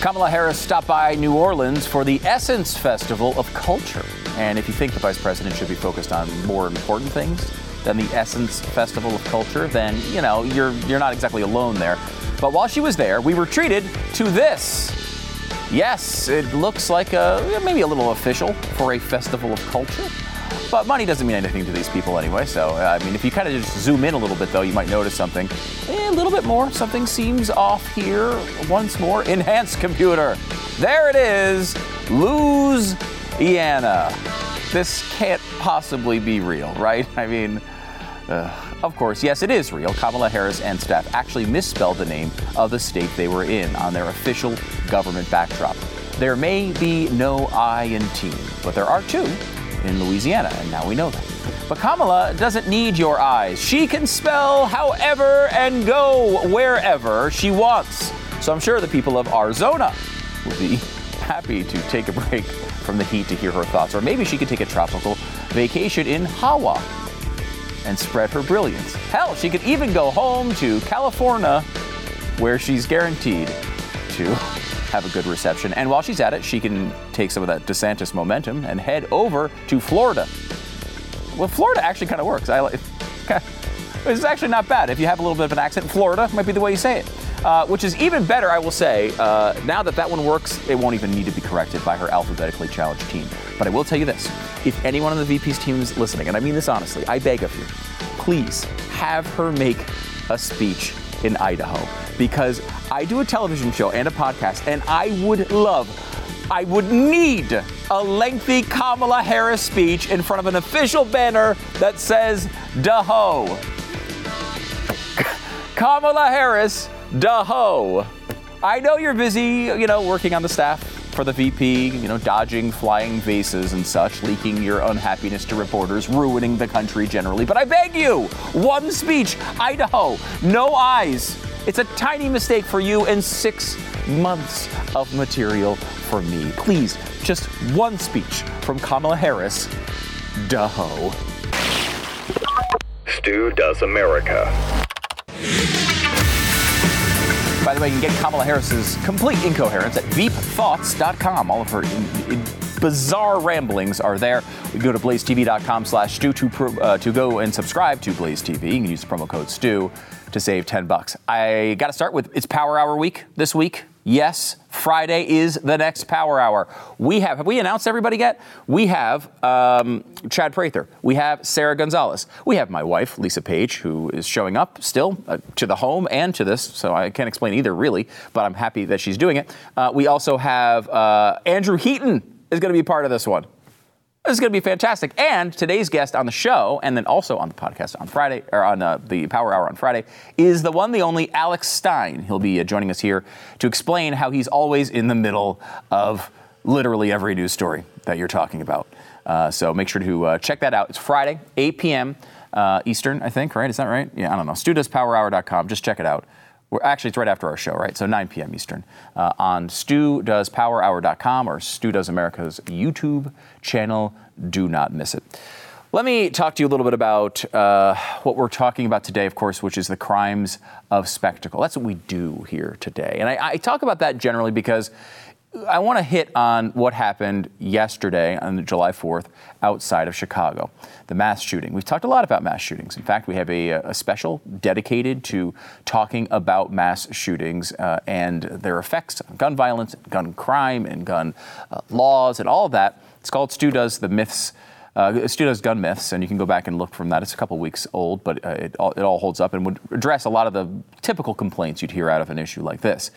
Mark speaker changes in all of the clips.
Speaker 1: Kamala Harris stopped by New Orleans for the Essence Festival of Culture. And if you think the vice president should be focused on more important things than the Essence Festival of Culture, then, you know, you're, you're not exactly alone there. But while she was there, we were treated to this. Yes, it looks like a, maybe a little official for a festival of culture. But money doesn't mean anything to these people anyway. So, uh, I mean, if you kind of just zoom in a little bit, though, you might notice something. Eh, a little bit more. Something seems off here. Once more. Enhanced computer. There it is. Louisiana. This can't possibly be real, right? I mean, uh, of course, yes, it is real. Kamala Harris and staff actually misspelled the name of the state they were in on their official government backdrop. There may be no I in team, but there are two in Louisiana, and now we know that. But Kamala doesn't need your eyes. She can spell however and go wherever she wants. So I'm sure the people of Arizona will be happy to take a break from the heat to hear her thoughts. Or maybe she could take a tropical vacation in Hawa and spread her brilliance. Hell, she could even go home to California where she's guaranteed to have a good reception. And while she's at it, she can take some of that DeSantis momentum and head over to Florida. Well, Florida actually kind of works. I like. It's actually not bad. If you have a little bit of an accent, Florida might be the way you say it. Uh, which is even better, I will say. Uh, now that that one works, it won't even need to be corrected by her alphabetically challenged team. But I will tell you this if anyone on the VP's team is listening, and I mean this honestly, I beg of you, please have her make a speech in Idaho because I do a television show and a podcast, and I would love, I would need a lengthy Kamala Harris speech in front of an official banner that says Daho. Kamala Harris, Daho. I know you're busy, you know, working on the staff for the VP, you know, dodging flying vases and such, leaking your unhappiness to reporters, ruining the country generally. But I beg you, one speech, Idaho, no eyes. It's a tiny mistake for you and six months of material for me. Please, just one speech from Kamala Harris, Daho.
Speaker 2: Stu Does America.
Speaker 1: By the way, you can get Kamala Harris's complete incoherence at veepthoughts.com. All of her in, in bizarre ramblings are there. You go to blazetv.com slash stu to, pro, uh, to go and subscribe to Blaze TV. You can use the promo code STU to save 10 bucks. I got to start with it's Power Hour week this week. Yes, Friday is the next Power Hour. We have, have we announced everybody yet? We have um, Chad Prather. We have Sara Gonzales. We have my wife, Lisa Page, who is showing up still uh, to the home and to this, so I can't explain either really, but I'm happy that she's doing it. Uh, we also have uh, Andrew Heaton is going to be part of this one. This is going to be fantastic. And today's guest on the show, and then also on the podcast on Friday, or on uh, the Power Hour on Friday, is the one, the only Alex Stein. He'll be uh, joining us here to explain how he's always in the middle of literally every news story that you're talking about. Uh, so make sure to uh, check that out. It's Friday, 8 p.m. Uh, Eastern, I think, right? Is that right? Yeah, I don't know. StuDoesPowerHour.com. Just check it out. We're actually, it's right after our show, right? So 9 p.m. Eastern uh, on StuDoesPowerHour.com or Stu Does America's YouTube channel. Do not miss it. Let me talk to you a little bit about uh, what we're talking about today, of course, which is the crimes of spectacle. That's what we do here today. And I, I talk about that generally because I want to hit on what happened yesterday on July 4th outside of Chicago, the mass shooting. We've talked a lot about mass shootings. In fact, we have a, a special dedicated to talking about mass shootings uh, and their effects on gun violence, gun crime, and gun uh, laws, and all of that. It's called Stu Does the Myths Uh, Stu does gun myths, and you can go back and look from that. It's a couple weeks old, but uh, it, all, it all holds up and would address a lot of the typical complaints you'd hear out of an issue like this.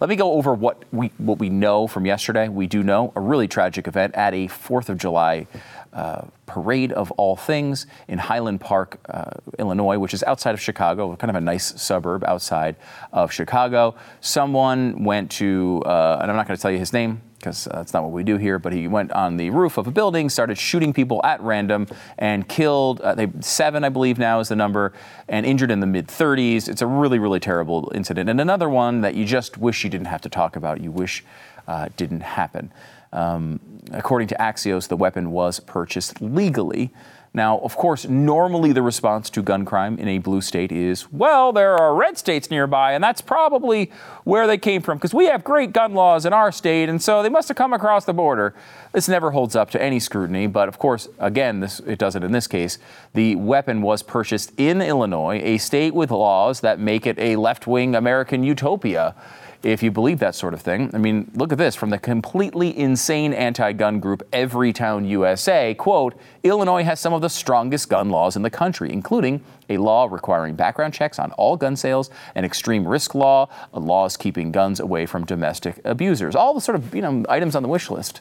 Speaker 1: Let me go over what we what we know from yesterday. We do know a really tragic event at a Fourth of July uh, parade of all things in Highland Park, uh, Illinois, which is outside of Chicago, kind of a nice suburb outside of Chicago. Someone went to, uh, and I'm not going to tell you his name because uh, that's not what we do here, but he went on the roof of a building, started shooting people at random, and killed uh, they, seven, I believe now is the number, and injured in the mid 30s. It's a really, really terrible incident. And another one that you just wish you didn't have to talk about, you wish uh, didn't happen. Um, according to Axios, the weapon was purchased legally. Now, of course, normally the response to gun crime in a blue state is, well, there are red states nearby, and that's probably where they came from, because we have great gun laws in our state, and so they must have come across the border. This never holds up to any scrutiny, but of course, again, this, it doesn't in this case. The weapon was purchased in Illinois, a state with laws that make it a left wing American utopia if you believe that sort of thing. I mean, look at this from the completely insane anti gun group Everytown USA. Quote Illinois has some of the strongest gun laws in the country, including a law requiring background checks on all gun sales, an extreme risk law, laws keeping guns away from domestic abusers. All the sort of you know items on the wish list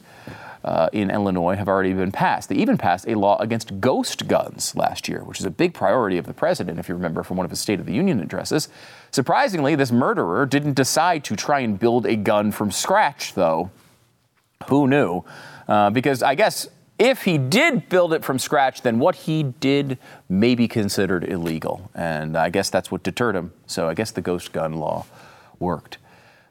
Speaker 1: uh, in Illinois have already been passed. They even passed a law against ghost guns last year, which is a big priority of the president, if you remember from one of his State of the Union addresses. Surprisingly, this murderer didn't decide to try and build a gun from scratch, though. Who knew? Uh, because I guess if he did build it from scratch, then what he did may be considered illegal. And I guess that's what deterred him. So I guess the ghost gun law worked.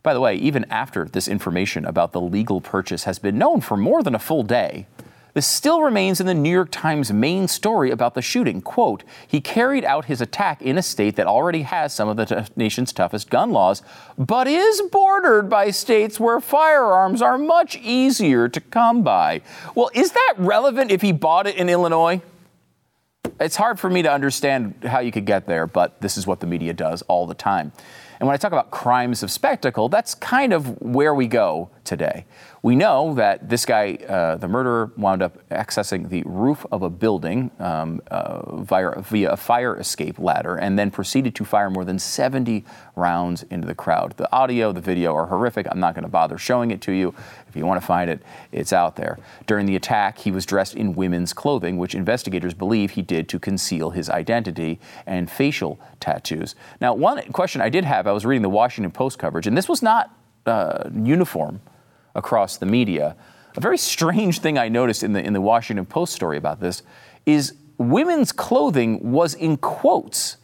Speaker 1: By the way, even after this information about the legal purchase has been known for more than a full day, this still remains in the New York Times main story about the shooting. Quote, he carried out his attack in a state that already has some of the t- nation's toughest gun laws, but is bordered by states where firearms are much easier to come by. Well, is that relevant if he bought it in Illinois? It's hard for me to understand how you could get there, but this is what the media does all the time. And when I talk about crimes of spectacle, that's kind of where we go today. We know that this guy, uh, the murderer, wound up accessing the roof of a building um, uh, via, via, a fire escape ladder and then proceeded to fire more than 70 rounds into the crowd. The audio, the video are horrific. I'm not going to bother showing it to you. If you want to find it, it's out there. During the attack, he was dressed in women's clothing, which investigators believe he did to conceal his identity and facial tattoos. Now, one question I did have I was reading the Washington Post coverage, and this was not uh, uniform across the media. A very strange thing I noticed in the, in the Washington Post story about this is women's clothing was in quotes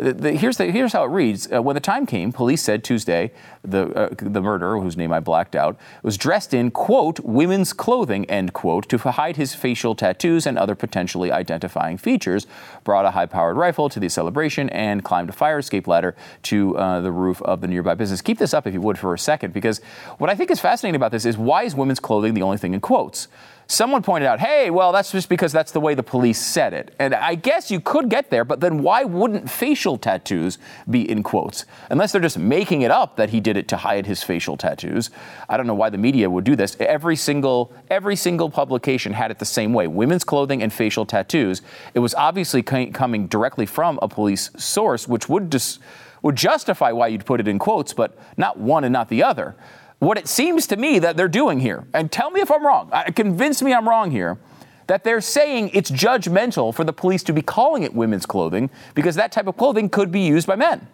Speaker 1: the, the, here's, the, here's how it reads. Uh, when the time came, police said Tuesday the, uh, the murderer, whose name I blacked out, was dressed in, quote, women's clothing, end quote, to hide his facial tattoos and other potentially identifying features, brought a high powered rifle to the celebration, and climbed a fire escape ladder to uh, the roof of the nearby business. Keep this up if you would for a second, because what I think is fascinating about this is why is women's clothing the only thing in quotes? Someone pointed out, hey, well, that's just because that's the way the police said it. And I guess you could get there, but then why wouldn't facial tattoos be in quotes? Unless they're just making it up that he did it to hide his facial tattoos. I don't know why the media would do this. Every single every single publication had it the same way. Women's clothing and facial tattoos. It was obviously coming directly from a police source, which would just would justify why you'd put it in quotes, but not one and not the other what it seems to me that they're doing here, and tell me if I'm wrong, uh, convince me I'm wrong here, that they're saying it's judgmental for the police to be calling it women's clothing because that type of clothing could be used by men.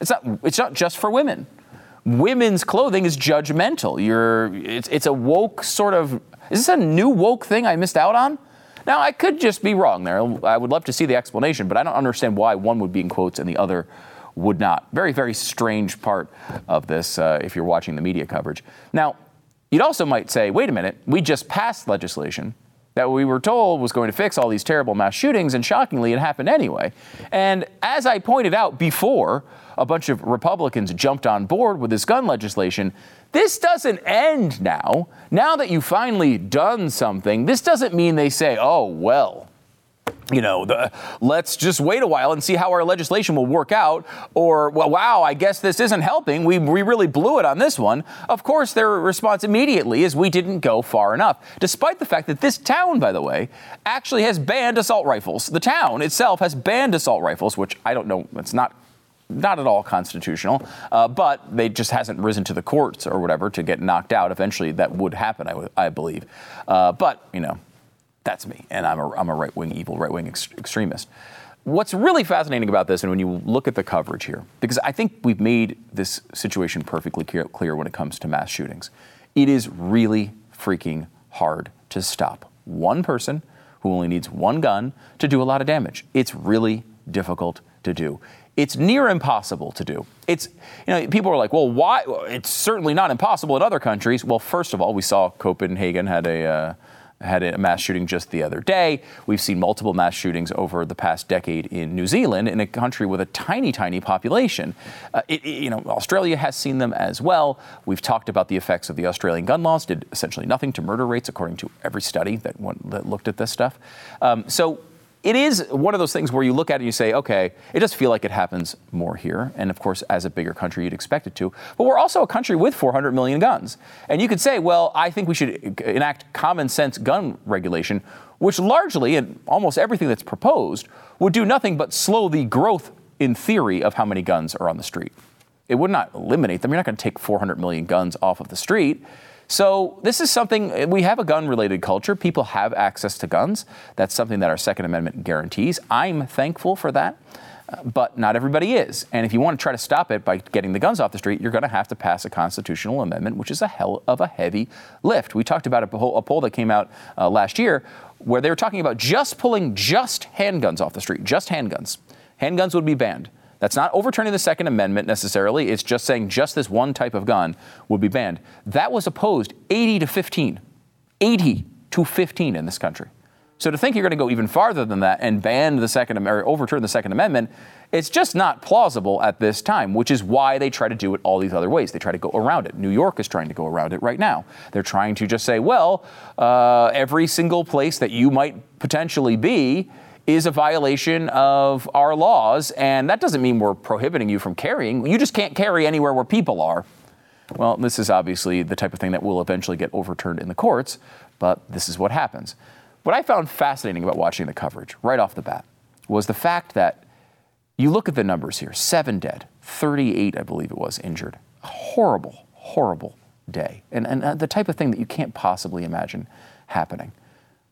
Speaker 1: It's not, it's not just for women. Women's clothing is judgmental. You're, it's, it's a woke sort of, is this a new woke thing I missed out on? Now, I could just be wrong there. I would love to see the explanation, but I don't understand why one would be in quotes and the other would not. Very, very strange part of this uh, if you're watching the media coverage. Now, you'd also might say, wait a minute, we just passed legislation that we were told was going to fix all these terrible mass shootings, and shockingly, it happened anyway. And as I pointed out before, a bunch of Republicans jumped on board with this gun legislation. This doesn't end now. Now that you've finally done something, this doesn't mean they say, oh, well, you know, the, let's just wait a while and see how our legislation will work out. Or, well, wow, I guess this isn't helping. We, we really blew it on this one. Of course, their response immediately is we didn't go far enough, despite the fact that this town, by the way, actually has banned assault rifles. The town itself has banned assault rifles, which I don't know, it's not not at all constitutional, uh, but they just hasn't risen to the courts or whatever to get knocked out. Eventually, that would happen, I, w- I believe. Uh, but you know, that's me, and I'm a, I'm a right wing, evil right wing ex- extremist. What's really fascinating about this, and when you look at the coverage here, because I think we've made this situation perfectly clear, when it comes to mass shootings, it is really freaking hard to stop one person who only needs one gun to do a lot of damage. It's really difficult to do. It's near impossible to do. It's, you know, people are like, well, why? It's certainly not impossible in other countries. Well, first of all, we saw Copenhagen had a, uh, had a mass shooting just the other day. We've seen multiple mass shootings over the past decade in New Zealand, in a country with a tiny, tiny population. Uh, it, you know, Australia has seen them as well. We've talked about the effects of the Australian gun laws. Did essentially nothing to murder rates, according to every study that, that looked at this stuff. Um, so it is one of those things where you look at it and you say, okay, it does feel like it happens more here. And of course, as a bigger country, you'd expect it to. But we're also a country with 400 million guns. And you could say, well, I think we should enact common sense gun regulation, which largely, and almost everything that's proposed, would do nothing but slow the growth, in theory, of how many guns are on the street. It would not eliminate them. You're not going to take 400 million guns off of the street. So this is something we have a gun-related culture. People have access to guns. That's something that our Second Amendment guarantees. I'm thankful for that. Uh, but not everybody is. And if you want to try to stop it by getting the guns off the street, you're going to have to pass a constitutional amendment, which is a hell of a heavy lift. We talked about a poll, a poll that came out uh, last year where they were talking about just pulling just handguns off the street, just handguns. Handguns would be banned. That's not overturning the Second Amendment necessarily. It's just saying just this one type of gun would be banned. That was opposed 80 to 15. 80 to 15 in this country. So to think you're going to go even farther than that and ban the Second or overturn the Second Amendment, it's just not plausible at this time, which is why they try to do it all these other ways. They try to go around it. New York is trying to go around it right now. They're trying to just say, well, uh, every single place that you might potentially be is a violation of our laws. And that doesn't mean we're prohibiting you from carrying. You just can't carry anywhere where people are. Well, this is obviously the type of thing that will eventually get overturned in the courts, but this is what happens. What I found fascinating about watching the coverage right off the bat was the fact that you look at the numbers here seven dead, 38, I believe it was, injured. Horrible, horrible day. And, and uh, the type of thing that you can't possibly imagine happening.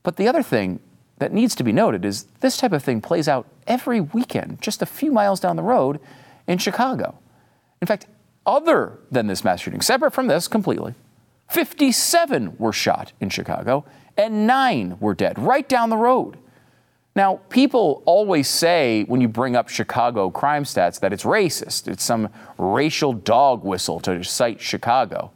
Speaker 1: But the other thing that needs to be noted is this type of thing plays out every weekend, just a few miles down the road in Chicago. In fact, other than this mass shooting, separate from this completely, 57 were shot in Chicago and nine were dead right down the road. Now, people always say when you bring up Chicago crime stats that it's racist. It's some racial dog whistle to cite Chicago.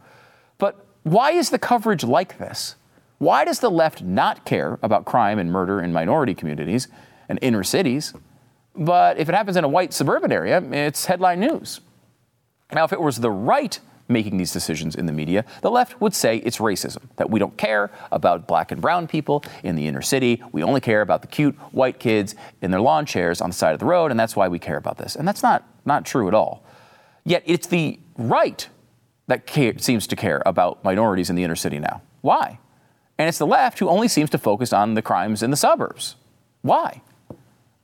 Speaker 1: But why is the coverage like this? Why does the left not care about crime and murder in minority communities and inner cities? But if it happens in a white suburban area, it's headline news. Now, if it was the right making these decisions in the media, the left would say it's racism, that we don't care about black and brown people in the inner city. We only care about the cute white kids in their lawn chairs on the side of the road, and that's why we care about this. And that's not, not true at all. Yet it's the right that care, seems to care about minorities in the inner city now. Why? And it's the left who only seems to focus on the crimes in the suburbs. Why?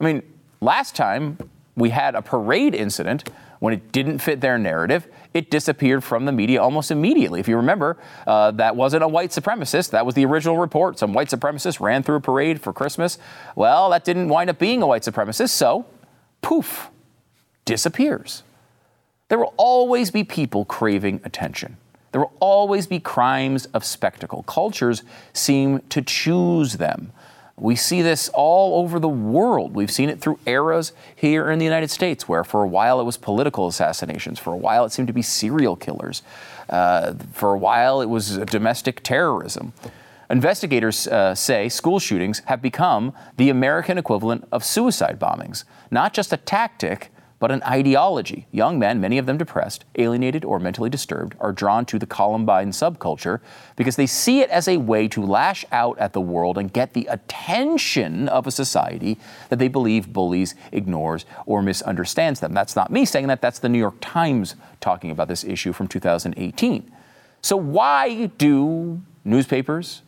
Speaker 1: I mean, last time we had a parade incident when it didn't fit their narrative, it disappeared from the media almost immediately. If you remember, uh, that wasn't a white supremacist. That was the original report. Some white supremacist ran through a parade for Christmas. Well, that didn't wind up being a white supremacist, so poof, disappears. There will always be people craving attention. There will always be crimes of spectacle. Cultures seem to choose them. We see this all over the world. We've seen it through eras here in the United States, where for a while it was political assassinations, for a while it seemed to be serial killers, uh, for a while it was domestic terrorism. Investigators uh, say school shootings have become the American equivalent of suicide bombings, not just a tactic, but an ideology. Young men, many of them depressed, alienated, or mentally disturbed, are drawn to the Columbine subculture because they see it as a way to lash out at the world and get the attention of a society that they believe bullies, ignores, or misunderstands them. That's not me saying that, that's the New York Times talking about this issue from 2018. So, why do newspapers,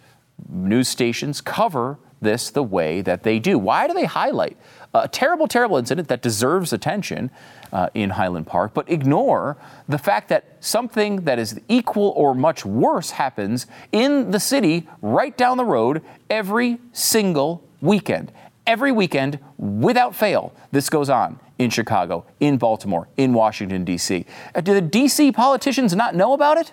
Speaker 1: news stations cover this the way that they do? Why do they highlight a terrible, terrible incident that deserves attention uh, in Highland Park, but ignore the fact that something that is equal or much worse happens in the city right down the road every single weekend. Every weekend, without fail, this goes on in Chicago, in Baltimore, in Washington, D.C. Uh, do the D.C. politicians not know about it?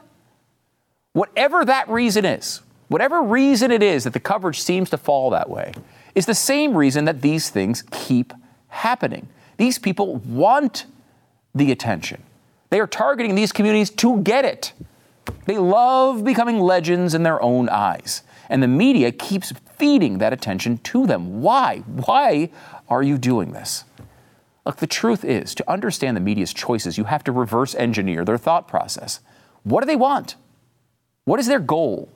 Speaker 1: Whatever that reason is, whatever reason it is that the coverage seems to fall that way, is the same reason that these things keep happening. These people want the attention. They are targeting these communities to get it. They love becoming legends in their own eyes. And the media keeps feeding that attention to them. Why? Why are you doing this? Look, the truth is, to understand the media's choices, you have to reverse engineer their thought process. What do they want? What is their goal?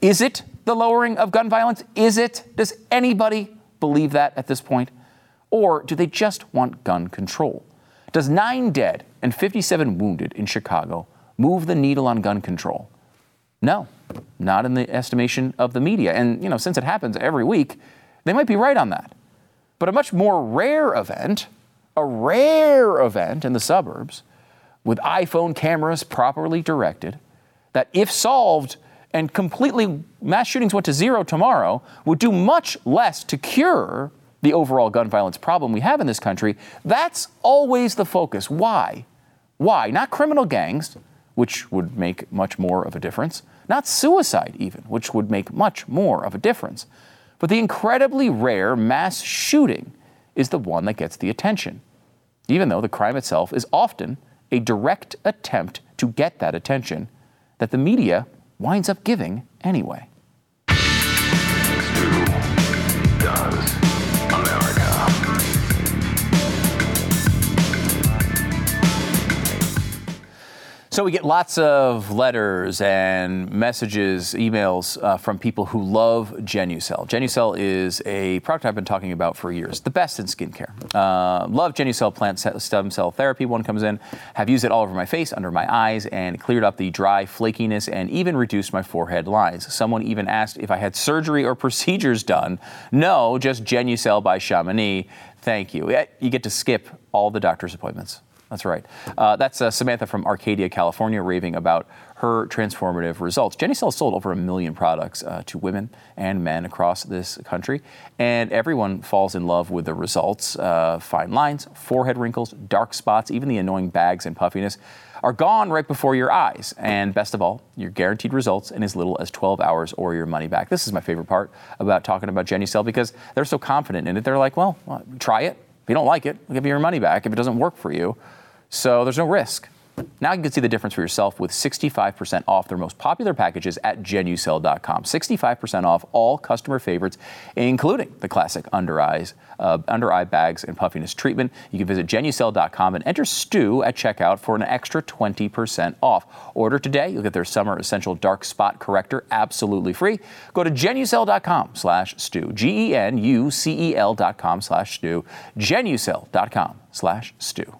Speaker 1: Is it the lowering of gun violence? Is it? Does anybody believe that at this point? Or do they just want gun control? Does nine dead and 57 wounded in Chicago move the needle on gun control? No, not in the estimation of the media. And, you know, since it happens every week, they might be right on that. But a much more rare event, a rare event in the suburbs, with iPhone cameras properly directed, that if solved, and completely mass shootings went to zero tomorrow would do much less to cure the overall gun violence problem we have in this country. That's always the focus. Why? Why? Not criminal gangs, which would make much more of a difference, not suicide, even, which would make much more of a difference. But the incredibly rare mass shooting is the one that gets the attention, even though the crime itself is often a direct attempt to get that attention that the media winds up giving anyway. So we get lots of letters and messages, emails uh, from people who love Genucel. Genucel is a product I've been talking about for years, the best in skincare. Uh, love Genucel plant stem cell therapy. One comes in, have used it all over my face, under my eyes, and cleared up the dry flakiness and even reduced my forehead lines. Someone even asked if I had surgery or procedures done. No, just Genucel by Chamonix. Thank you. You get to skip all the doctor's appointments. That's right. Uh, that's uh, Samantha from Arcadia, California, raving about her transformative results. Genucel sold over a million products uh, to women and men across this country, and everyone falls in love with the results. Uh, fine lines, forehead wrinkles, dark spots, even the annoying bags and puffiness are gone right before your eyes. And best of all, you're guaranteed results in as little as 12 hours or your money back. This is my favorite part about talking about Genucel because they're so confident in it. They're like, well try it. If you don't like it, we'll give you your money back if it doesn't work for you. So there's no risk. Now you can see the difference for yourself with 65% off their most popular packages at genucel.com. 65% off all customer favorites, including the classic under eyes, uh, under eye bags and puffiness treatment. You can visit genucel.com and enter Stu at checkout for an extra 20% off. Order today. You'll get their summer essential dark spot corrector absolutely free. Go to genucel.com slash Stu. G-E-N-U-C-E-L dot com slash Stu. genucel.com slash Stu.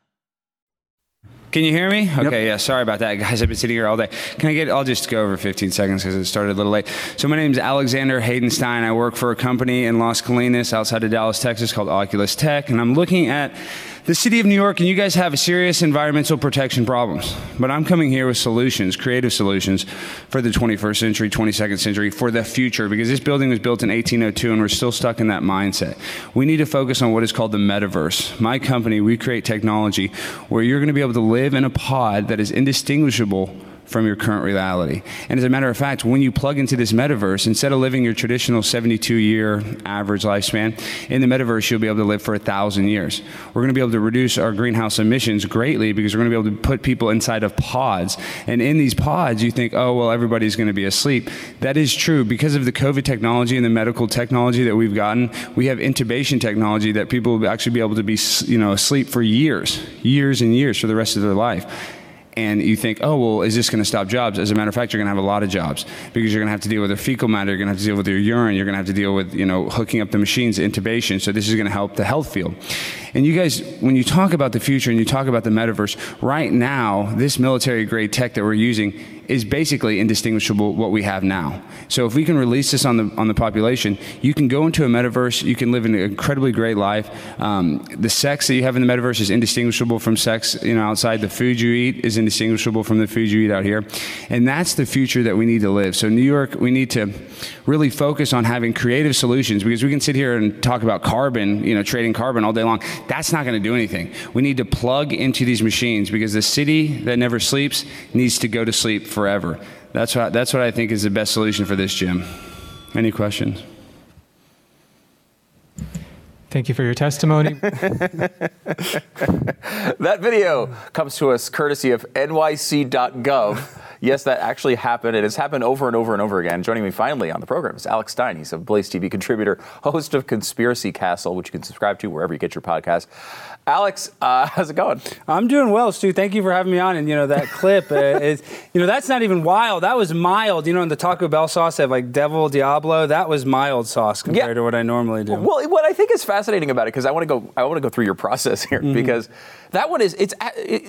Speaker 2: Can you hear me? Okay, yep. yeah. Sorry about that, guys. I've been sitting here all day. Can I get? I'll just go over 15 seconds because it started a little late. So my name is Alexander Haydenstein. I work for a company in Las Colinas, outside of Dallas, Texas, called Oculus Tech, and I'm looking at the city of New York and you guys have serious environmental protection problems, but I'm coming here with solutions, creative solutions for the 21st century, 22nd century, for the future, because this building was built in 1802 and we're still stuck in that mindset. We need to focus on what is called the metaverse. My company, we create technology where you're going to be able to live in a pod that is indistinguishable from your current reality. And as a matter of fact, when you plug into this metaverse, instead of living your traditional 72 year average lifespan, in the metaverse, you'll be able to live for a thousand years. We're going to be able to reduce our greenhouse emissions greatly because we're going to be able to put people inside of pods. And in these pods, you think, oh, well, everybody's going to be asleep. That is true. Because of the COVID technology and the medical technology that we've gotten, we have intubation technology that people will actually be able to be, you know, asleep for years, years and years for the rest of their life and you think, oh, well, is this going to stop jobs? As a matter of fact, you're going to have a lot of jobs because you're going to have to deal with their fecal matter, you're going to have to deal with your urine, you're going to have to deal with, you know, hooking up the machines, intubation. So this is going to help the health field. And you guys, when you talk about the future and you talk about the metaverse, right now, this military grade tech that we're using is basically indistinguishable what we have now. So if we can release this on the on the population, you can go into a metaverse, you can live an incredibly great life. Um, the sex that you have in the metaverse is indistinguishable from sex, you know, outside. The food you eat is indistinguishable from the food you eat out here, and that's the future that we need to live. So New York, we need to really focus on having creative solutions because we can sit here and talk about carbon, you know, trading carbon all day long. That's not going to do anything. We need to plug into these machines because the city that never sleeps needs to go to sleep forever. That's what, that's what I think is the best solution for this, Jim. Any questions?
Speaker 3: Thank you for your testimony.
Speaker 1: that video comes to us courtesy of nyc.gov. Yes, that actually happened. It has happened over and over and over again. Joining me finally on the program is Alex Stein. He's a Blaze TV contributor, host of Conspiracy Castle, which you can subscribe to wherever you get your podcast. Alex, uh, how's it going?
Speaker 4: I'm doing well, Stu. Thank you for having me on. And you know that clip uh, is, you know, that's not even wild. That was mild. You know, in the Taco Bell sauce, they have like Devil Diablo. That was mild sauce compared yeah. to what I normally do.
Speaker 1: Well, what I think is fascinating about it, because I want to go, I want to go through your process here, mm-hmm. because that one is it's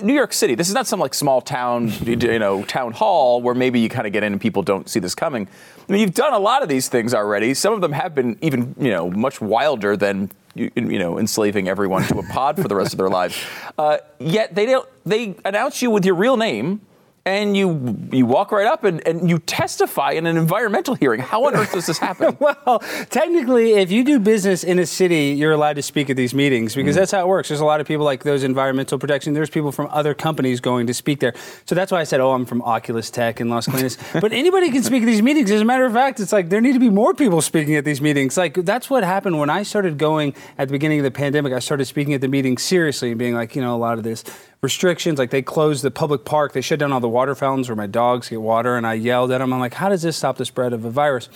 Speaker 1: New York City. This is not some like small town, you know, town hall where maybe you kind of get in and people don't see this coming. I mean, you've done a lot of these things already. Some of them have been even, you know, much wilder than you, you know enslaving everyone to a pod for the rest of their lives. Uh, yet they don't. They announce you with your real name and you you walk right up and, and you testify in an environmental hearing. How on earth does this happen?
Speaker 4: well, technically, if you do business in a city, you're allowed to speak at these meetings because mm. that's how it works. There's a lot of people like those environmental protection. There's people from other companies going to speak there. So that's why I said, oh, I'm from Oculus Tech in Las Colinas. but anybody can speak at these meetings. As a matter of fact, it's like there need to be more people speaking at these meetings. Like that's what happened when I started going at the beginning of the pandemic. I started speaking at the meetings seriously and being like, you know, a lot of this restrictions. Like they closed the public park, they shut down all the water fountains where my dogs get water, and I yelled at them. I'm like, how does this stop the spread of a virus?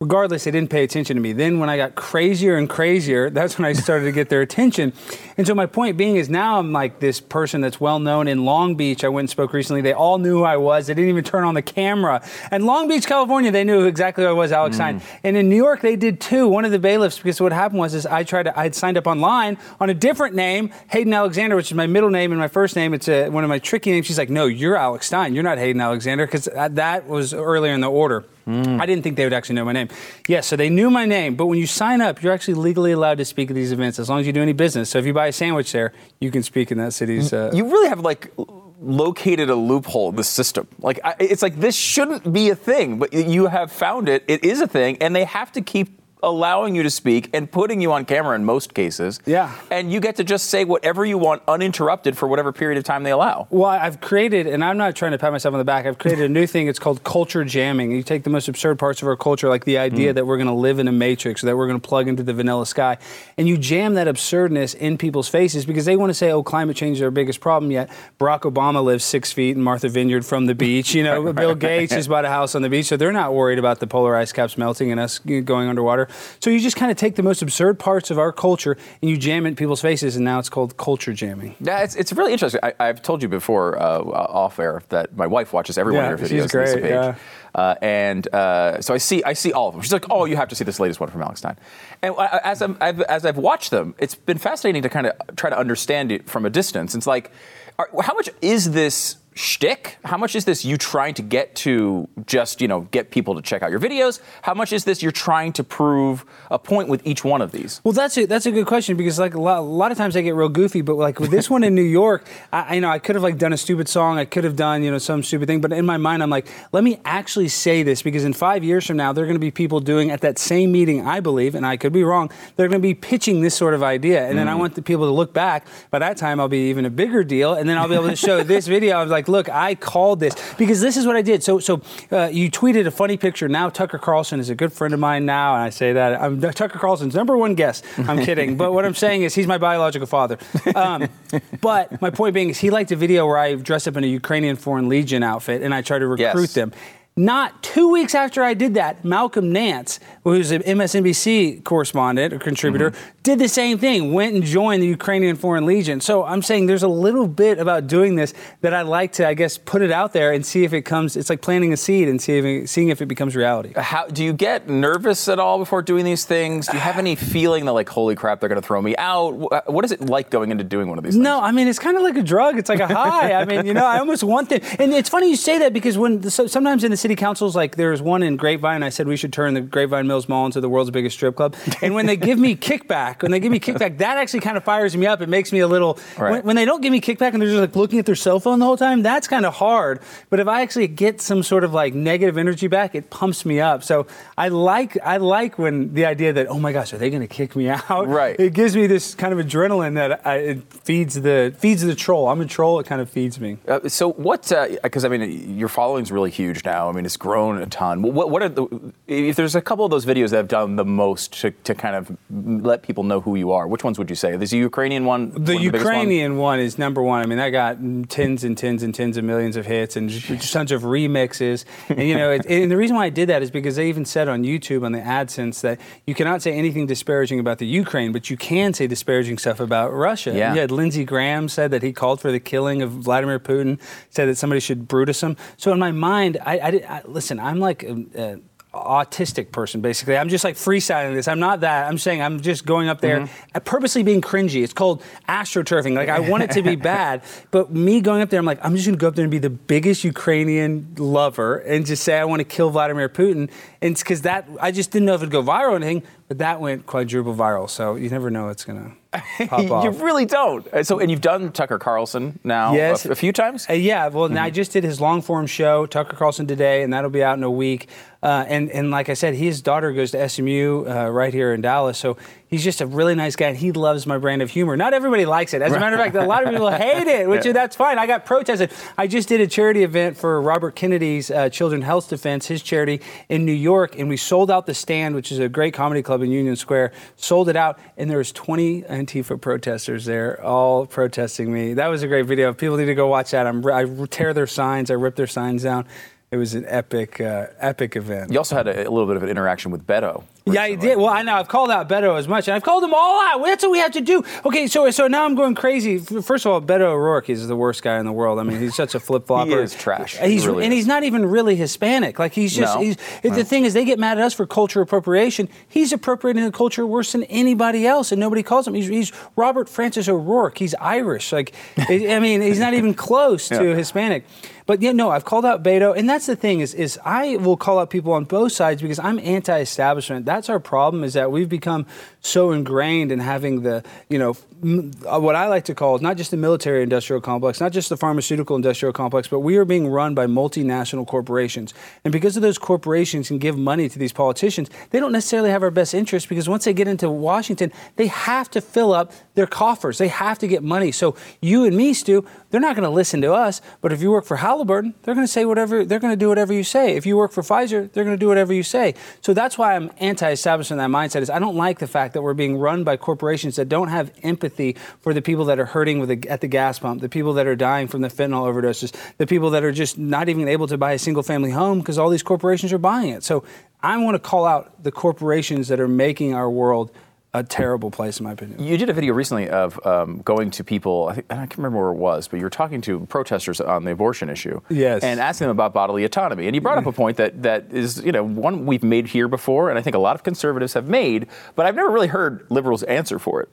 Speaker 4: Regardless, they didn't pay attention to me. Then when I got crazier and crazier, that's when I started to get their attention. And so my point being is now I'm like this person that's well known in Long Beach. I went and spoke recently. They all knew who I was. They didn't even turn on the camera. And Long Beach, California, they knew exactly who I was, Alex mm. Stein. And in New York, they did too. One of the bailiffs, because what happened was is I tried to, I had signed up online on a different name, Hayden Alexander, which is my middle name and my first name. It's a, one of my tricky names. She's like, no, you're Alex Stein. You're not Hayden Alexander because that was earlier in the order. Mm. I didn't think they would actually know my name. Yes, so they knew my name, but when you sign up, you're actually legally allowed to speak at these events as long as you do any business. So if you buy a sandwich there, you can speak in that city's. Uh,
Speaker 1: you really have like located a loophole in the system. Like it's like this shouldn't be a thing, but you have found it. It is a thing, and they have to keep allowing you to speak and putting you on camera in most cases.
Speaker 4: Yeah.
Speaker 1: And you get to just say whatever you want uninterrupted for whatever period of time they allow.
Speaker 4: Well, I've created, and I'm not trying to pat myself on the back, I've created a new thing. It's called culture jamming. You take the most absurd parts of our culture, like the idea mm. that we're going to live in a matrix, that we're going to plug into the vanilla sky, and you jam that absurdness in people's faces because they want to say, oh, climate change is our biggest problem, yet Barack Obama lives six feet in Martha Vineyard from the beach. You know, Bill Gates just bought a house on the beach, so they're not worried about the polar ice caps melting and us going underwater. So you just kind of take the most absurd parts of our culture and you jam it in people's faces, and now it's called culture jamming.
Speaker 1: Yeah, it's, it's really interesting. I, have told you before uh, off air that my wife watches every
Speaker 4: yeah,
Speaker 1: one of your videos.
Speaker 4: She's great,
Speaker 1: yeah. Uh, and uh, so I see, I see all of them. She's like, "Oh, you have to see this latest one from Alex Stein." And as, i have as I've watched them, it's been fascinating to kind of try to understand it from a distance. It's like, are, how much is this shtick? How much is this you trying to get to just, you know, get people to check out your videos? How much is this you're trying to prove a point with each one of these?
Speaker 4: Well, that's a, that's a good question because like a lot, a lot of times I get real goofy, but like with this one in New York, I, you know, I could have like done a stupid song, I could have done you know some stupid thing, but in my mind I'm like, let me actually say this because in five years from now there are going to be people doing at that same meeting, I believe, and I could be wrong, they're going to be pitching this sort of idea, and then I mm. want the people to look back. By that time, I'll be even a bigger deal, and then I'll be able to show this video. I was like, look, I called this because this is what I did. So, so uh, you tweeted a funny picture. Now Tucker Carlson is a good friend of mine now, and I say that I'm Tucker Carlson's number one guest. I'm kidding, but what I'm saying is he's my biological father. Um, but my point being is he liked a video where I dressed up in a Ukrainian Foreign Legion outfit and I tried to recruit
Speaker 1: Yes.
Speaker 4: them. Not two weeks after I did that, Malcolm Nance, who's an MSNBC correspondent or contributor, mm-hmm. did the same thing, went and joined the Ukrainian Foreign Legion. So I'm saying there's a little bit about doing this that I'd like to, I guess, put it out there and see if it comes, it's like planting a seed and see if it, seeing if it becomes reality.
Speaker 1: How do you get nervous at all before doing these things? Do you have any feeling that like, holy crap, they're going to throw me out? Uh, what is it like going into doing one of these?
Speaker 4: No, I mean it's kind of like a drug. It's like a high. I mean, you know, I almost want that. And it's funny you say that because when so, sometimes in the city councils, like there's one in Grapevine, I said we should turn the Grapevine Mills Mall into the world's biggest strip club. And when they give me kickback, when they give me kickback, that actually kind of fires me up. It makes me a little.
Speaker 1: Right.
Speaker 4: When, when they don't give me kickback and they're just like looking at their cell phone the whole time, that's kind of hard. But if I actually get some sort of like negative energy back, it pumps me up. So I like I like when the idea that oh my gosh, are they going to kick me out?
Speaker 1: Right.
Speaker 4: It gives me this kind of adrenaline that I, it feeds the feeds the troll. I'm a troll. It kind of feeds me.
Speaker 1: Uh, so what? Because I mean, your following's really huge now. I mean, it's grown a ton. What, what are the? If there's a couple of those videos that have done the most to, to kind of let people know who you are, which ones would you say? There's the Ukrainian one.
Speaker 4: The
Speaker 1: one of biggest ones?
Speaker 4: Ukrainian one is number one. I mean, that got tens and tens and tens of millions of hits and tons of remixes. And you know, it, and the reason why I did that is because they even said on YouTube on the AdSense that you cannot say anything disparaging about the Ukraine, but you can say disparaging stuff about Russia.
Speaker 1: Yeah.
Speaker 4: You had Lindsey Graham said that he called for the killing of Vladimir Putin, said that somebody should Brutus him. So in my mind, I, I, I listen. I'm like. an autistic person basically. I'm just like freestyling this. I'm not that. I'm saying i'm just going up there uh, purposely being cringy. It's called astroturfing. Like i want it to be bad but me going up there i'm like i'm just going to go up there and be the biggest ukrainian lover and just say i want to kill vladimir putin. And it's because that i just didn't know if it'd go viral or anything but that went quadruple viral. So you never know it's going to
Speaker 1: you really don't. Uh, So, and you've done Tucker Carlson now
Speaker 4: Yes.
Speaker 1: a, a few times.
Speaker 4: Uh, yeah, well, now I just did his long form show, Tucker Carlson today, and that'll be out in a week. Uh, and and like I said, his daughter goes to SMU uh, right here in Dallas, so he's just a really nice guy, and he loves my brand of humor. Not everybody likes it. As a matter of fact, a lot of people hate it, which
Speaker 1: Yeah.
Speaker 4: that's fine. I got protested. I just did a charity event for Robert Kennedy's uh, Children's Health Defense, his charity in New York, and we sold out the stand, which is a great comedy club in Union Square. Sold it out, and there was 20 Antifa protesters there, all protesting me. That was a great video. People need to go watch that. I'm, I tear their signs, I rip their signs down. It was an epic, uh, epic event.
Speaker 1: You also had a, a little bit of an interaction with Beto.
Speaker 4: Yeah, I did. Well, I know I've called out Beto as much, and I've called them all out. That's what we have to do. Okay, so so now I'm going crazy. First of all, Beto O'Rourke is the worst guy in the world. I mean, he's such a flip flopper.
Speaker 1: He is trash.
Speaker 4: He's
Speaker 1: He really
Speaker 4: and
Speaker 1: is.
Speaker 4: he's not even really Hispanic. Like he's just.
Speaker 1: No.
Speaker 4: He's, The thing is, they get mad at us for culture appropriation. He's appropriating the culture worse than anybody else, and nobody calls him. He's, he's Robert Francis O'Rourke. He's Irish. Like I mean, he's not even close to
Speaker 1: Yeah.
Speaker 4: Hispanic. But yeah, no, I've called out Beto, and that's the thing is, is I will call out people on both sides because I'm anti-establishment. That's our problem is that we've become so ingrained in having the, you know, m- uh, what I like to call is not just the military-industrial complex, not just the pharmaceutical-industrial complex, but we are being run by multinational corporations, and because of those corporations can give money to these politicians, they don't necessarily have our best interest because once they get into Washington, they have to fill up their coffers. They have to get money. So you and me, Stu, they're not going to listen to us. But if you work for Halliburton, they're going to say whatever. They're going to do whatever you say. If you work for Pfizer, they're going to do whatever you say. So that's why I'm anti-establishment. That mindset is I don't like the fact that we're being run by corporations that don't have empathy for the people that are hurting the, at the gas pump, the people that are dying from the fentanyl overdoses, the people that are just not even able to buy a single-family home because all these corporations are buying it. So I want to call out the corporations that are making our world a terrible place, in my opinion.
Speaker 1: You did a video recently of um, going to people. I, think, I can't remember where it was, but you were talking to protesters on the abortion issue.
Speaker 4: Yes.
Speaker 1: And asking them about bodily autonomy. And you brought up a point that that is, you know, one we've made here before, and I think a lot of conservatives have made, but I've never really heard liberals answer for it.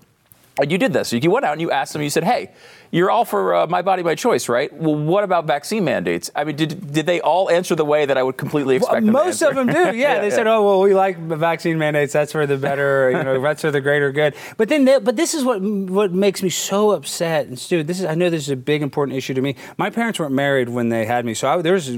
Speaker 1: And you did this. You went out and you asked them. You said, "Hey, you're all for uh, my body, my choice, right? Well, what about vaccine mandates? I mean, did, did they all answer the way that I would completely expect them
Speaker 4: Most of them do. Yeah, they said, "Oh well, we like vaccine mandates. That's for the better. You know, that's for the greater good." But then, they, but this is what what makes me so upset. And Stu, this is I know this is a big important issue to me. My parents weren't married when they had me, so I, there's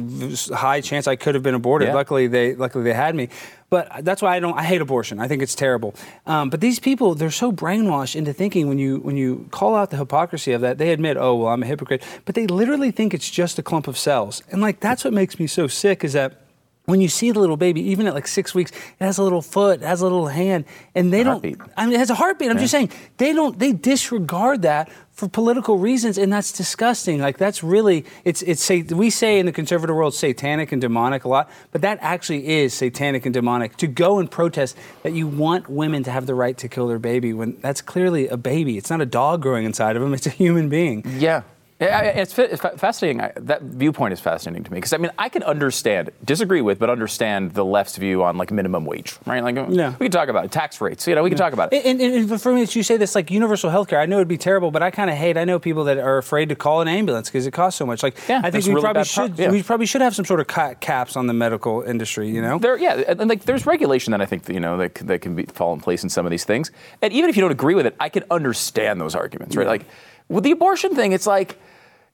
Speaker 4: a high chance I could have been aborted.
Speaker 1: Yeah.
Speaker 4: Luckily, they luckily they had me. But that's why I don't. I hate abortion. I think it's terrible. Um, but these people, they're so brainwashed into thinking when you when you call out the hypocrisy of that, they admit, "Oh well, I'm a hypocrite," but they literally think it's just a clump of cells. And like that's what makes me so sick is that when you see the little baby, even at like six weeks, it has a little foot, it has a little hand, and they don't.
Speaker 1: heartbeat.
Speaker 4: I mean, it has a heartbeat. I'm just saying they don't. They disregard that for political reasons, and that's disgusting. Like that's really it's it's say we say in the conservative world satanic and demonic a lot, but that actually is satanic and demonic to go and protest that you want women to have the right to kill their baby when that's clearly a baby. It's not a dog growing inside of them. It's a human being.
Speaker 1: Yeah. Yeah, It's, it's fascinating. That viewpoint is fascinating to me because I mean I can understand, disagree with, but understand the left's view on like minimum wage, right? Like
Speaker 4: Yeah.
Speaker 1: we can talk about it, tax rates. You know, we can talk about it.
Speaker 4: And, and, and for me, you say this like universal health care. I know it'd be terrible, but I kind of hate. I know people that are afraid to call an ambulance because it costs so much. Like,
Speaker 1: Yeah,
Speaker 4: I think we
Speaker 1: really
Speaker 4: probably
Speaker 1: bad pro-
Speaker 4: should.
Speaker 1: yeah.
Speaker 4: We probably should have some sort of ca- caps on the medical industry. You know.
Speaker 1: There, yeah, and, like there's regulation that I think you know that, that can be fall in place in some of these things. And even if you don't agree with it, I can understand those arguments, right? Like with the abortion thing, it's like,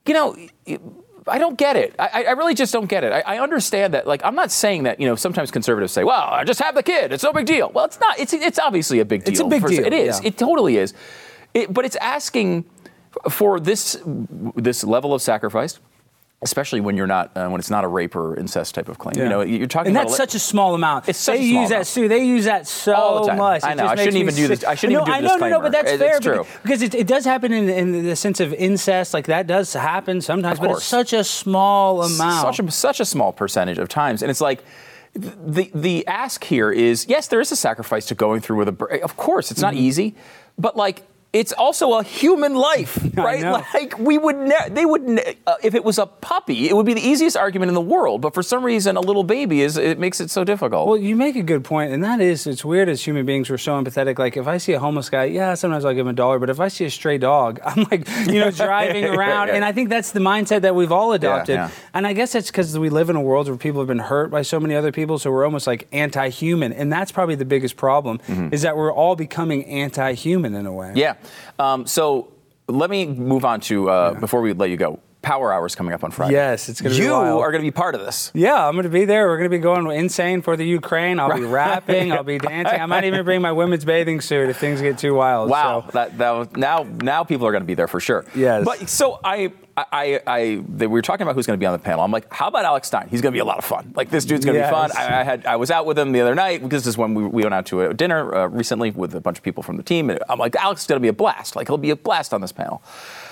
Speaker 1: you know. I don't get it. I, I really just don't get it. I, I understand that. Like, I'm not saying that. You know, sometimes conservatives say, "Well, I just have the kid. It's no big deal." Well, it's not. It's it's obviously a big deal.
Speaker 4: It's a big
Speaker 1: for-
Speaker 4: deal,
Speaker 1: It is.
Speaker 4: yeah.
Speaker 1: It totally is. It, but it's asking for this this level of sacrifice, especially when you're not uh, when it's not a rape or incest type of claim. You know, you're talking
Speaker 4: and
Speaker 1: about
Speaker 4: that's
Speaker 1: li-
Speaker 4: such a small amount.
Speaker 1: It's such
Speaker 4: they
Speaker 1: a small
Speaker 4: use that,
Speaker 1: amount.
Speaker 4: Sue. They use that so
Speaker 1: All the time.
Speaker 4: much.
Speaker 1: I know. I shouldn't even do this- I shouldn't
Speaker 4: no,
Speaker 1: even do the
Speaker 4: I know, no, no, but that's
Speaker 1: It-
Speaker 4: fair because- because it, it does happen in, in the sense of incest. Like that does happen sometimes, but it's such a small amount.
Speaker 1: such a such a small percentage of times, and it's like. The the ask here is yes, there is a sacrifice to going through with a. Of course, it's not easy, but like it's also a human life, right? Like we would, ne- they would, ne- uh, if it was a puppy, it would be the easiest argument in the world. But for some reason, a little baby is it makes it so difficult.
Speaker 4: Well, you make a good point, and that is, it's weird as human beings, we're so empathetic. Like, if I see a homeless guy, yeah, sometimes I'll give him a dollar, but if I see a stray dog, I'm like, you know, driving around. And I think that's the mindset that we've all adopted.
Speaker 1: yeah.
Speaker 4: And I guess that's because we live in a world where people have been hurt by so many other people, so we're almost like anti human. And that's probably the biggest problem, is that we're all becoming anti human in a way.
Speaker 1: Mm-hmm. Yeah. Um, so let me move on to uh, before we let you go. Power hours coming up on Friday.
Speaker 4: Yes, it's gonna be
Speaker 1: You are going to be part of this.
Speaker 4: Yeah, I'm going to be there. We're going to be going insane for the Ukraine. I'll be rapping. I'll be dancing. I might even bring my women's bathing suit if things get too wild.
Speaker 1: Wow,
Speaker 4: So-
Speaker 1: that, that was, now now people are going to be there for sure.
Speaker 4: Yes.
Speaker 1: But so I I I they, we were talking about who's going to be on the panel. I'm like, how about Alex Stein? He's going to be a lot of fun. Like this dude's going to
Speaker 4: Yes.
Speaker 1: be fun. I, I had I was out with him the other night because this is when we, we went out to a dinner uh, recently with a bunch of people from the team. And I'm like, Alex is going to be a blast. Like he'll be a blast on this panel.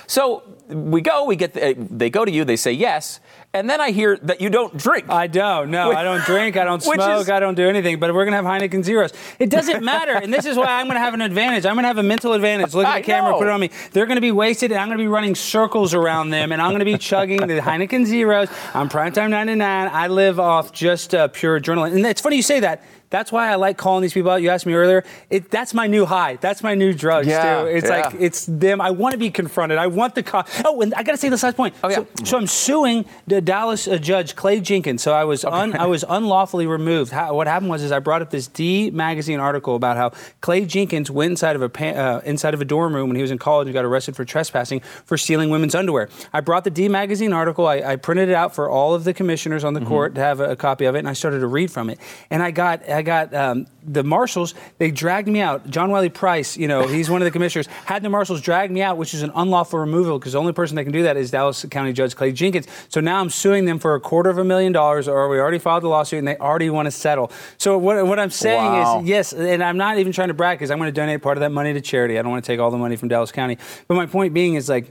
Speaker 1: So we go, we get the, they go to you, they say yes, and then I hear that you don't drink.
Speaker 4: I don't. No,
Speaker 1: Which-
Speaker 4: I don't drink. I don't smoke.
Speaker 1: is-
Speaker 4: I don't do anything. But we're gonna have Heineken zeros. It doesn't matter. and this is why I'm gonna have an advantage. I'm gonna have a mental advantage. Look at
Speaker 1: I
Speaker 4: the camera.
Speaker 1: know.
Speaker 4: Put it on me. They're gonna be wasted, and I'm gonna be running circles around them, and I'm gonna be chugging the Heineken zeros. I'm primetime 99. I live off just uh, pure adrenaline. And it's funny you say that. That's why I like calling these people out. You asked me earlier. It, that's my new high. That's my new drug,
Speaker 1: Yeah,
Speaker 4: Stu. It's
Speaker 1: yeah.
Speaker 4: like it's them. I want to be confronted. I want the co- oh, and I got to say this last point.
Speaker 1: Oh, yeah.
Speaker 4: So, so I'm suing the Dallas uh, judge Clay Jenkins. So I was un, I was unlawfully removed. How, what happened was is I brought up this D magazine article about how Clay Jenkins went inside of a pa- uh, inside of a dorm room when he was in college and got arrested for trespassing for stealing women's underwear. I brought the D magazine article. I, I printed it out for all of the commissioners on the court to have a, a copy of it, and I started to read from it. And I got I got. Um, the marshals, they dragged me out. John Wiley Price, you know, he's one of the commissioners, had the marshals drag me out, which is an unlawful removal because the only person that can do that is Dallas County Judge Clay Jenkins. So now I'm suing them for a quarter of a million dollars, or we already filed the lawsuit and they already want to settle. So what, what I'm saying
Speaker 1: Wow.
Speaker 4: is, yes, and I'm not even trying to brag because I'm going to donate part of that money to charity. I don't want to take all the money from Dallas County. But my point being is like,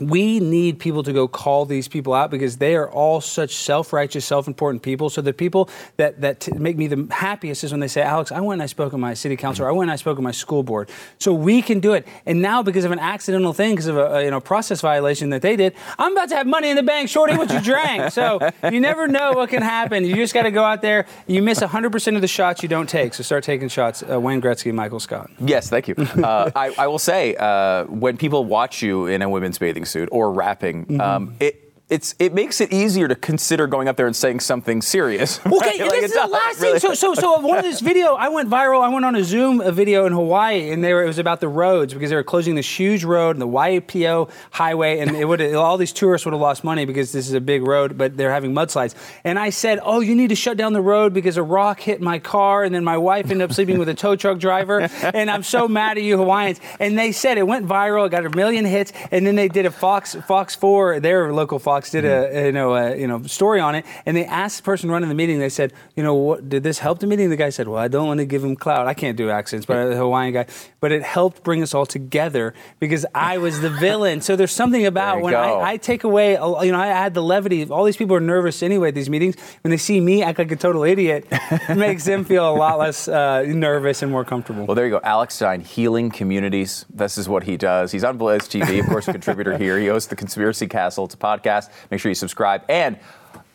Speaker 4: we need people to go call these people out because they are all such self-righteous, self-important people. So the people that that t- make me the happiest is when they say, "Alex, I went and I spoke with my city councilor. I went and I spoke with my school board." So we can do it. And now, because of an accidental thing, because of a, a, you know process violation that they did, I'm about to have money in the bank, shorty. What you drank? so you never know what can happen. You just got to go out there. You miss 100% of the shots you don't take. So start taking shots. Uh, Wayne Gretzky, Michael Scott.
Speaker 1: Yes, thank you. Uh, I, I will say, uh, when people watch you in a women's bathing suit or rapping,
Speaker 4: Mm-hmm.
Speaker 1: um, it. It's, it makes it easier to consider going up there and saying something serious.
Speaker 4: Okay?
Speaker 1: Like,
Speaker 4: this is the last
Speaker 1: really.
Speaker 4: thing. So, so, so one of this video, I went viral. I went on a Zoom a video in Hawaii, and they were, it was about the roads because they were closing this huge road, and the Waipio Highway, and it would all these tourists would have lost money because this is a big road, but they're having mudslides. And I said, "Oh, you need to shut down the road because a rock hit my car, and then my wife ended up sleeping with a tow truck driver, and I'm so mad at you Hawaiians." And they said it went viral, it got a million hits, and then they did a Fox Fox Four, their local Fox did a you know a, you know story on it, and they asked the person running the meeting. They said, "You know, what did this help the meeting?" The guy said, "Well, I don't want to give him clout. I can't do accents, but a Hawaiian guy, but it helped bring us all together because I was the villain." So there's something about
Speaker 1: There
Speaker 4: when. I, I take away, you know, I add the levity. All these people are nervous anyway at these meetings. When they see me act like a total idiot, it makes them feel a lot less uh, nervous and more comfortable.
Speaker 1: Well, there you go. Alex Stein, healing communities. This is what he does. He's on Blaze TV, of course, a contributor here. He hosts the Conspiracy Castle. It's a podcast. Make sure you subscribe. And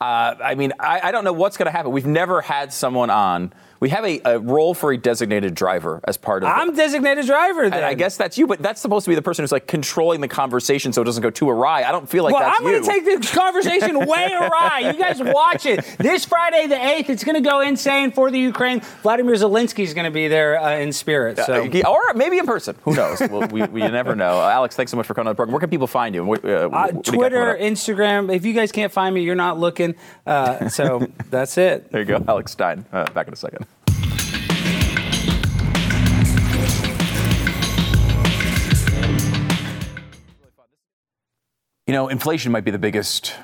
Speaker 1: uh, I mean, I, I don't know what's going to happen. We've never had someone on. We have a, a role for a designated driver as part of.
Speaker 4: I'm designated driver. Then.
Speaker 1: and I guess that's you, but that's supposed to be the person who's like controlling the conversation so it doesn't go too awry. I don't feel like
Speaker 4: well,
Speaker 1: that's
Speaker 4: I'm going to take the conversation way awry. You guys watch it. This Friday, the 8th, it's going to go insane for the Ukraine. Vladimir Zelensky is going to be there uh, in spirit. So.
Speaker 1: Uh, or maybe in person. Who knows? well, we, we never know. Uh, Alex, thanks so much for coming on the program. Where can people find you? What, uh,
Speaker 4: Uh,
Speaker 1: what do you
Speaker 4: Twitter. Instagram. If you guys can't find me, you're not looking. Uh, so that's it.
Speaker 1: There you go, Alex Stein. Uh, back in a second. You know, inflation might be the biggest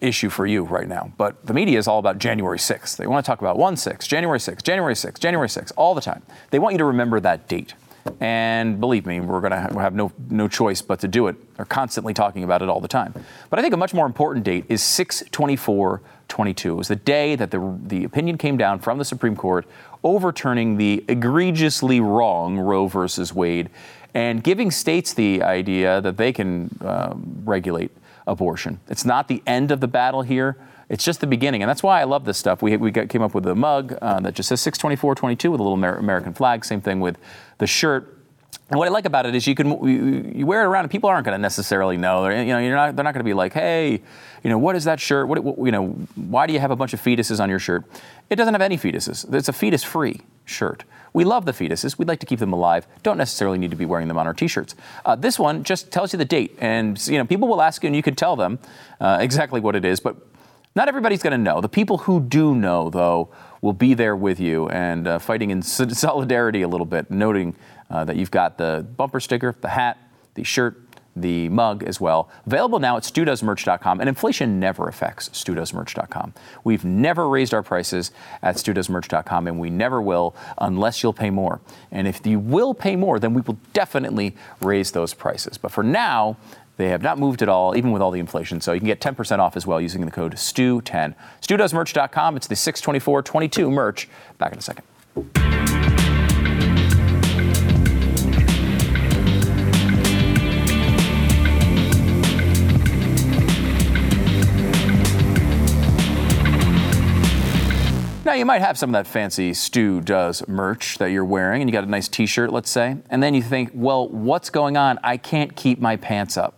Speaker 1: issue for you right now, but the media is all about January 6th. They want to talk about 1 6, January 6th, January 6th, January 6th, all the time. They want you to remember that date. And believe me, we're going to have, no, no choice but to do it. They're constantly talking about it all the time. But I think a much more important date is 624 22. It was the day that the, the opinion came down from the Supreme Court overturning the egregiously wrong Roe versus Wade and giving states the idea that they can um, regulate abortion. It's not the end of the battle here. It's just the beginning, and that's why I love this stuff. We, we got, came up with a mug uh, that just says 62422 with a little Amer- American flag. Same thing with the shirt. And what I like about it is you can you, you wear it around, and people aren't going to necessarily know. They're, you know, you're not. They're not going to be like, hey, you know, what is that shirt? What, what you know? Why do you have a bunch of fetuses on your shirt? It doesn't have any fetuses. It's a fetus-free shirt. We love the fetuses. We'd like to keep them alive. Don't necessarily need to be wearing them on our T-shirts. Uh, this one just tells you the date, and you know, people will ask you, and you can tell them uh, exactly what it is, but. Not everybody's going to know. The people who do know, though, will be there with you and uh, fighting in solidarity a little bit, noting uh, that you've got the bumper sticker, the hat, the shirt, the mug as well. Available now at studoesmerch.com. And inflation never affects studoesmerch.com. We've never raised our prices at studoesmerch.com, and we never will unless you'll pay more. And if you will pay more, then we will definitely raise those prices. But for now, they have not moved at all, even with all the inflation. So you can get 10% off as well using the code STU10. StuDoesMerch.com. It's the 62422 merch. Back in a second. You might have some of that fancy Stu Does merch that you're wearing, and you got a nice t shirt, let's say, and then you think, well, what's going on? I can't keep my pants up.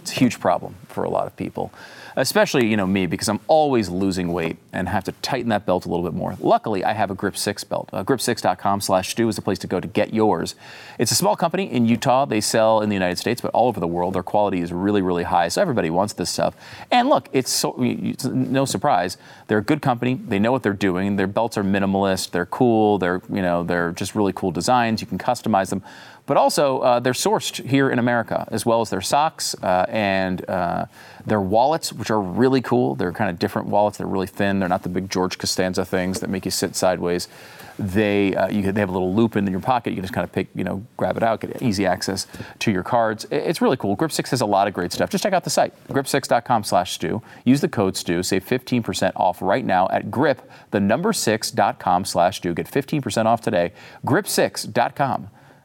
Speaker 1: It's a huge problem for a lot of people, especially you know me because I'm always losing weight and have to tighten that belt a little bit more. Luckily, I have a Grip 6 belt. Uh, Grip6.com/stu is the place to go to get yours. It's a small company in Utah. They sell in the United States, but all over the world. Their quality is really, really high, so everybody wants this stuff. And look, it's, so, it's no surprise. They're a good company. They know what they're doing. Their belts are minimalist. They're cool. They're you know they're just really cool designs. You can customize them but also uh, they're sourced here in America, as well as their socks uh, and uh, their wallets, which are really cool. They're kind of different wallets. They're really thin. They're not the big George Costanza things that make you sit sideways. They uh, you, they have a little loop in your pocket. You can just kind of pick, you know, grab it out, get easy access to your cards. It's really cool. Grip Six has a lot of great stuff. Just check out the site, grip6.com/stu. Use the code stu. Save 15% off right now at grip the number six.com/stu. Get 15% off today. Grip6.com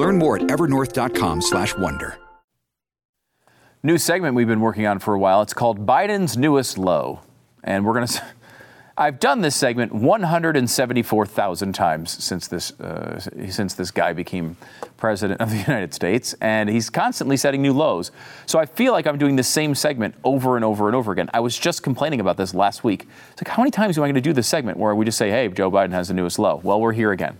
Speaker 5: Learn more at evernorth.com/wonder.
Speaker 1: New segment we've been working on for a while. It's called Biden's newest low, and we're gonna. I've done this segment 174,000 times since this uh, since this guy became president of the United States, and he's constantly setting new lows. So I feel like I'm doing the same segment over and over and over again. I was just complaining about this last week. It's like, how many times am I going to do this segment where we just say, "Hey, Joe Biden has the newest low"? Well, we're here again.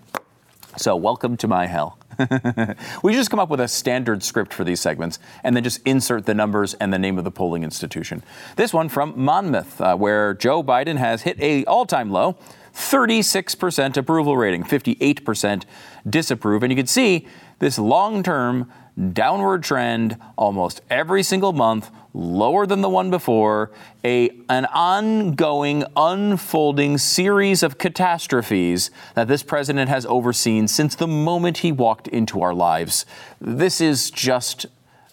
Speaker 1: So welcome to my hell. we just come up with a standard script for these segments and then just insert the numbers and the name of the polling institution. This one from Monmouth, uh, where Joe Biden has hit a all-time low, 36% approval rating, 58% disapprove, and you can see this long-term downward trend almost every single month, lower than the one before, a, an ongoing, unfolding series of catastrophes that this president has overseen since the moment he walked into our lives. This is just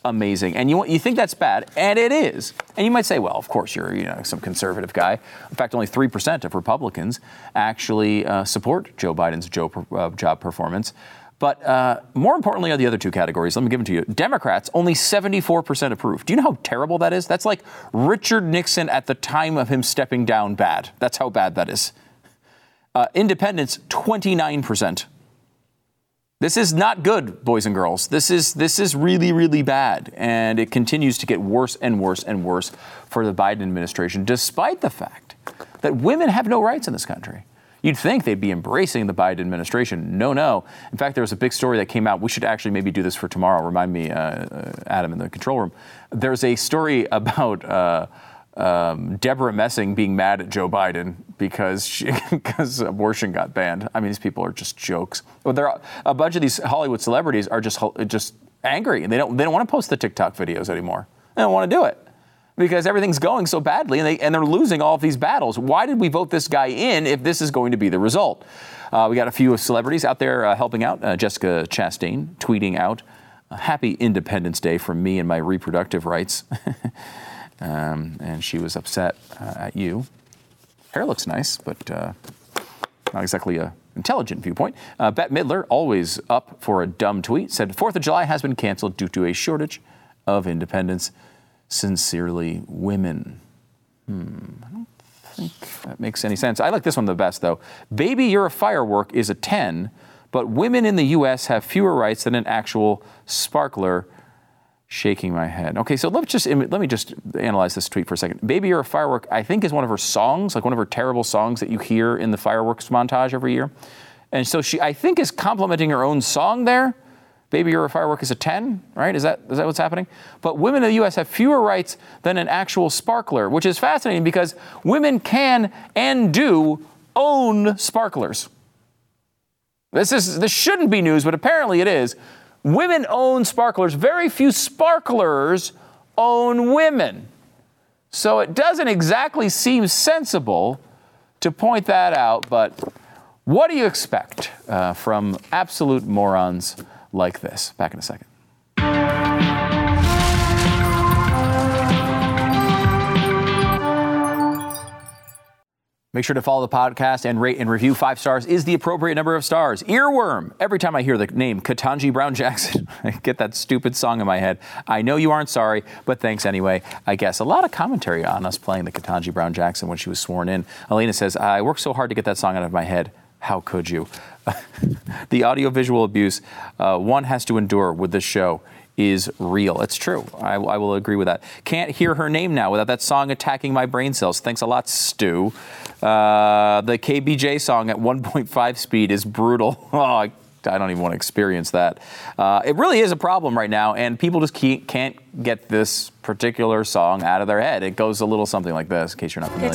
Speaker 1: amazing. And you, you think that's bad, and it is. And you might say, well, of course, you're you know, some conservative guy. In fact, only 3% of Republicans actually uh, support Joe Biden's job, uh, job performance. But uh, more importantly are the other two categories. Let me give them to you. Democrats, only 74% approve. Do you know how terrible that is? That's like Richard Nixon at the time of him stepping down bad. That's how bad that is. Uh, independents, 29%. This is not good, boys and girls. This is this is really really bad, and it continues to get worse and worse and worse for the Biden administration, despite the fact that women have no rights in this country. You'd think they'd be embracing the Biden administration. No, no. In fact, there was a big story that came out. We should actually maybe do this for tomorrow. Remind me, uh, uh, Adam, in the control room. There's a story about. Uh, um, Debra Messing being mad at Joe Biden because she, because abortion got banned. I mean, these people are just jokes. Well, there are, a bunch of these Hollywood celebrities are just just angry and they don't they don't want to post the TikTok videos anymore. They don't want to do it because everything's going so badly and, they, and they're losing all of these battles. Why did we vote this guy in if this is going to be the result? Uh, we got a few celebrities out there uh, helping out. Uh, Jessica Chastain tweeting out, "Happy Independence Day from me and my reproductive rights." um, and she was upset uh, at you. Hair looks nice, but uh, not exactly a intelligent viewpoint. Uh, Bette Midler, always up for a dumb tweet, said Fourth of July has been canceled due to a shortage of independence. Sincerely, women. Hmm, I don't think that makes any sense. I like this one the best, though. Baby, you're a firework is a 10, but women in the U.S. have fewer rights than an actual sparkler shaking my head. Okay, so let's just let me just analyze this tweet for a second. Baby You're a Firework, I think is one of her songs, like one of her terrible songs that you hear in the fireworks montage every year. And so she I think is complimenting her own song there. Baby You're a Firework is a 10, right? Is that is that what's happening? But women in the US have fewer rights than an actual sparkler, which is fascinating because women can and do own sparklers. This is this shouldn't be news, but apparently it is. Women own sparklers. Very few sparklers own women. So it doesn't exactly seem sensible to point that out, but what do you expect uh, from absolute morons like this? Back in a second. Make sure to follow the podcast and rate and review. Five stars is the appropriate number of stars. Earworm. Every time I hear the name Ketanji Brown Jackson, I get that stupid song in my head. I know you aren't sorry, but thanks anyway. I guess a lot of commentary on us playing the Ketanji Brown Jackson when she was sworn in. Elena says, I worked so hard to get that song out of my head. How could you? the audiovisual abuse uh, one has to endure with this show is real. It's true. I, I, will agree with that. Can't hear her name now without that song attacking my brain cells. Thanks a lot, Stu. Uh, the KBJ song at 1.5 speed is brutal. Oh, I, don't even want to experience that. Uh, it really is a problem right now, and people just can't get this particular song out of their head. It goes a little something like this, in case you're not familiar.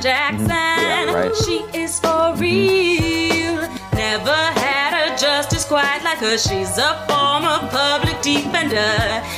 Speaker 6: Jackson,
Speaker 1: mm-hmm. yeah, right.
Speaker 6: she is for real. Never had a justice quite like her. She's a former public defender.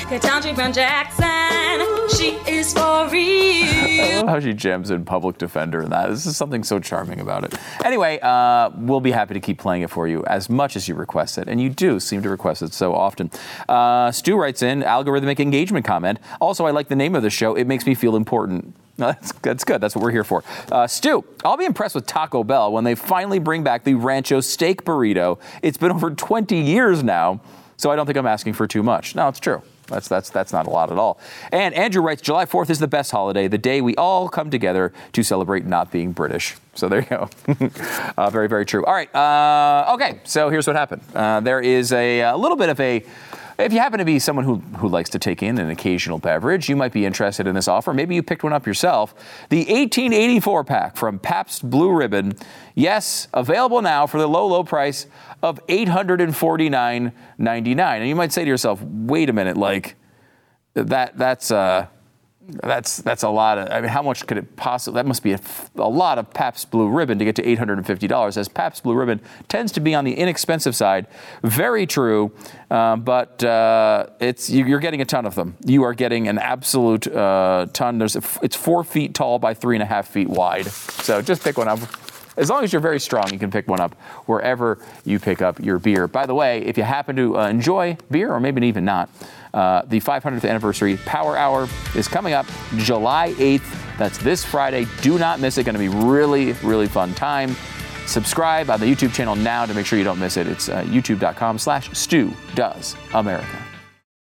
Speaker 6: Ketanji Brown Jackson, she is for real.
Speaker 1: I love how she jams in public defender and that. This is something so charming about it. Anyway, uh, we'll be happy to keep playing it for you as much as you request it, and you do seem to request it so often. Uh, Stu writes in algorithmic engagement comment. Also, I like the name of the show. It makes me feel important. No, that's, that's good. That's what we're here for. Uh, Stu, I'll be impressed with Taco Bell when they finally bring back the Rancho steak burrito. It's been over 20 years now, so I don't think I'm asking for too much. No, it's true. That's, that's, that's not a lot at all. And Andrew writes July 4th is the best holiday, the day we all come together to celebrate not being British. So there you go. uh, very, very true. All right. Uh, okay. So here's what happened. Uh, there is a, a little bit of a. If you happen to be someone who, who likes to take in an occasional beverage, you might be interested in this offer. Maybe you picked one up yourself. The 1884 pack from Pabst Blue Ribbon. Yes, available now for the low, low price of $849.99. And you might say to yourself, wait a minute, like, that that's uh, that's that's a lot of. I mean, how much could it possibly? That must be a, a lot of Pabst Blue Ribbon to get to eight hundred and fifty dollars. As Pabst Blue Ribbon tends to be on the inexpensive side. Very true, um, but uh, it's you, you're getting a ton of them. You are getting an absolute uh, ton. There's a, it's four feet tall by three and a half feet wide. So just pick one up. As long as you're very strong, you can pick one up wherever you pick up your beer. By the way, if you happen to uh, enjoy beer, or maybe even not, uh, the 500th anniversary Power Hour is coming up July 8th. That's this Friday. Do not miss it. Going to be really, really fun time. Subscribe on the YouTube channel now to make sure you don't miss it. It's uh, youtube.com slash Stu Does America.